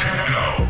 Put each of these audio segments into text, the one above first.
techno.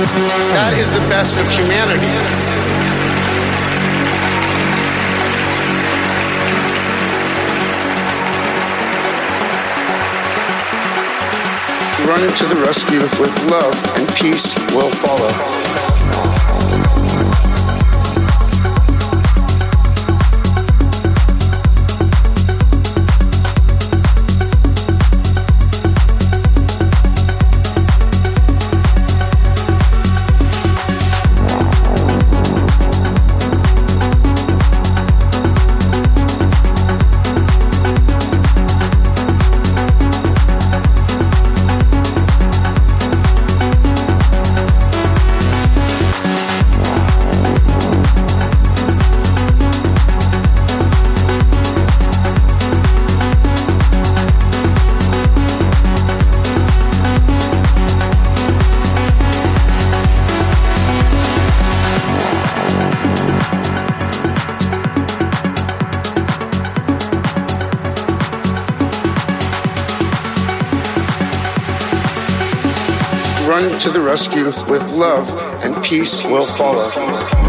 That is the best of humanity. Running to the rescue with love and peace will follow. With love, and peace will follow.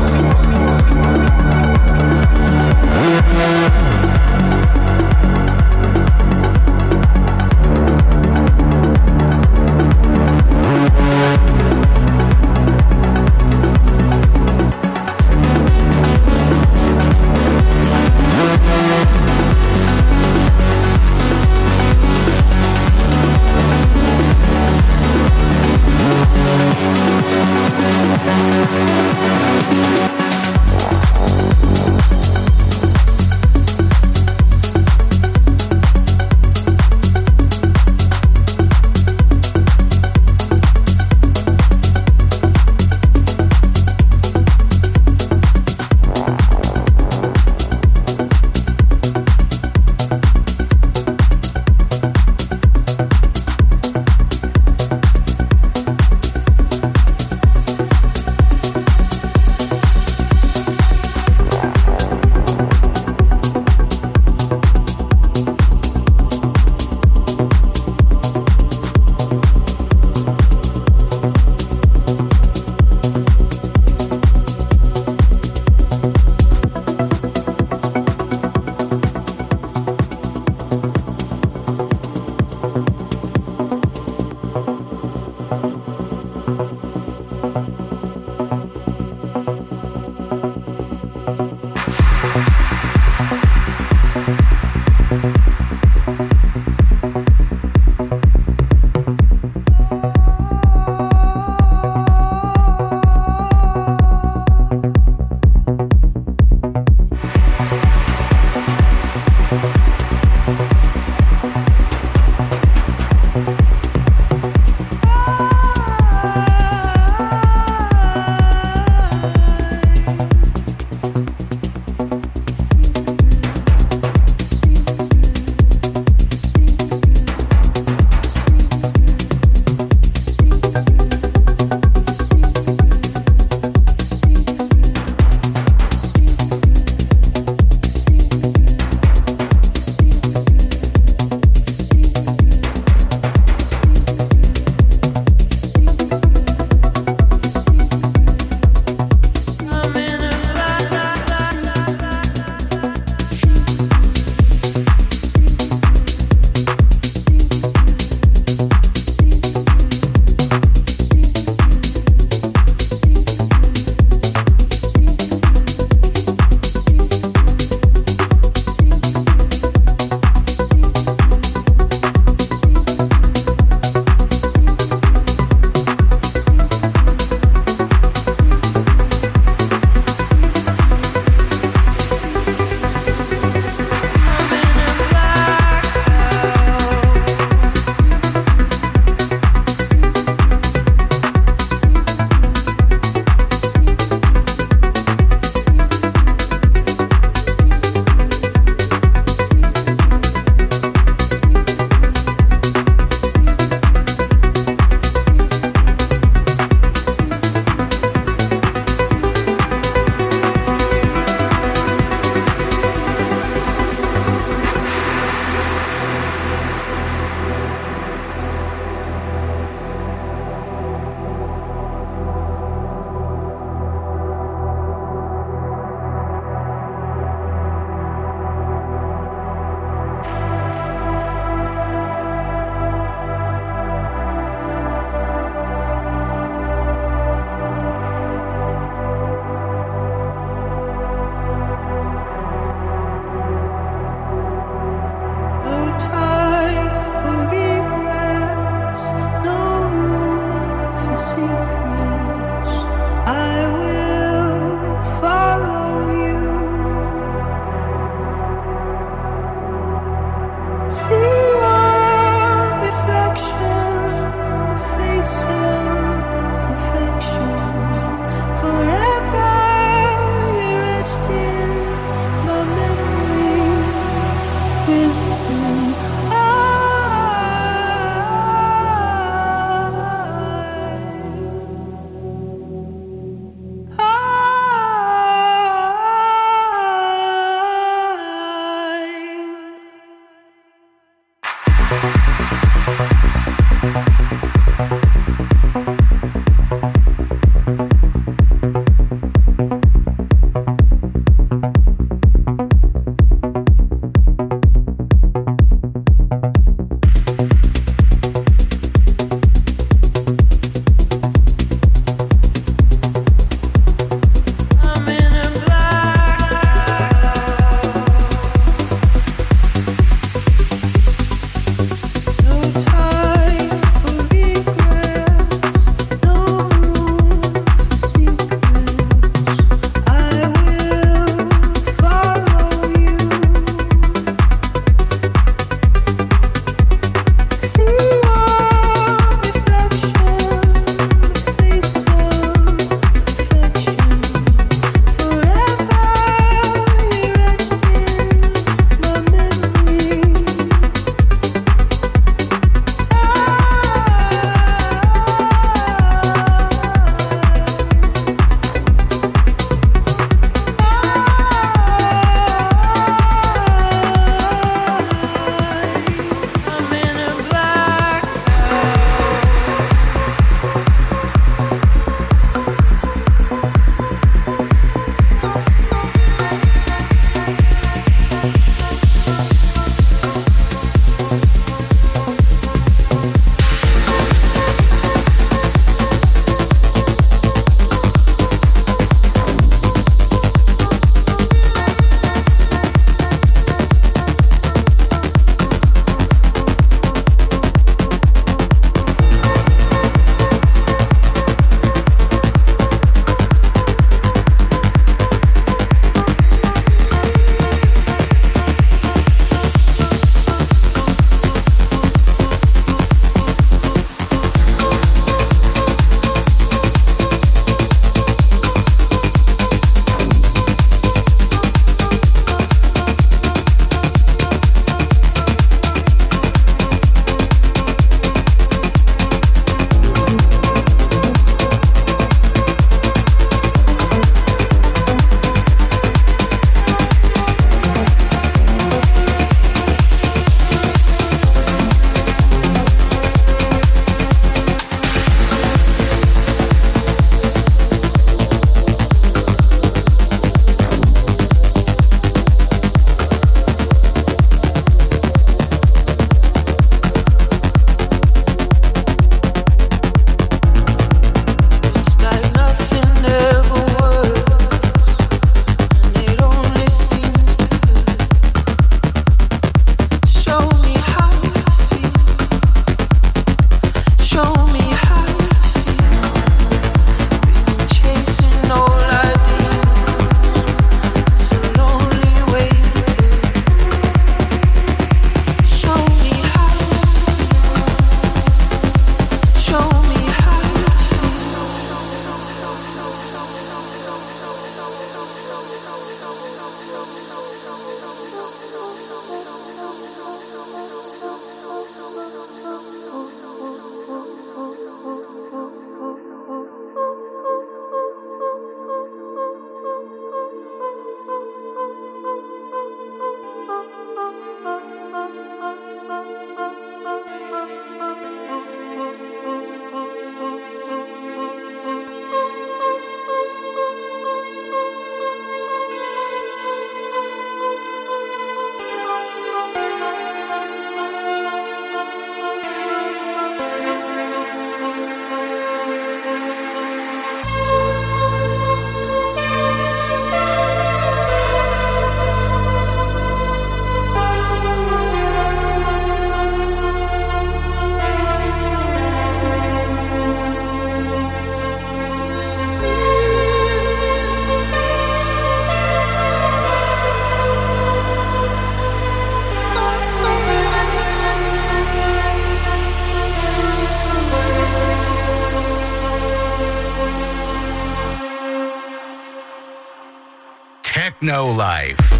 Techno Life.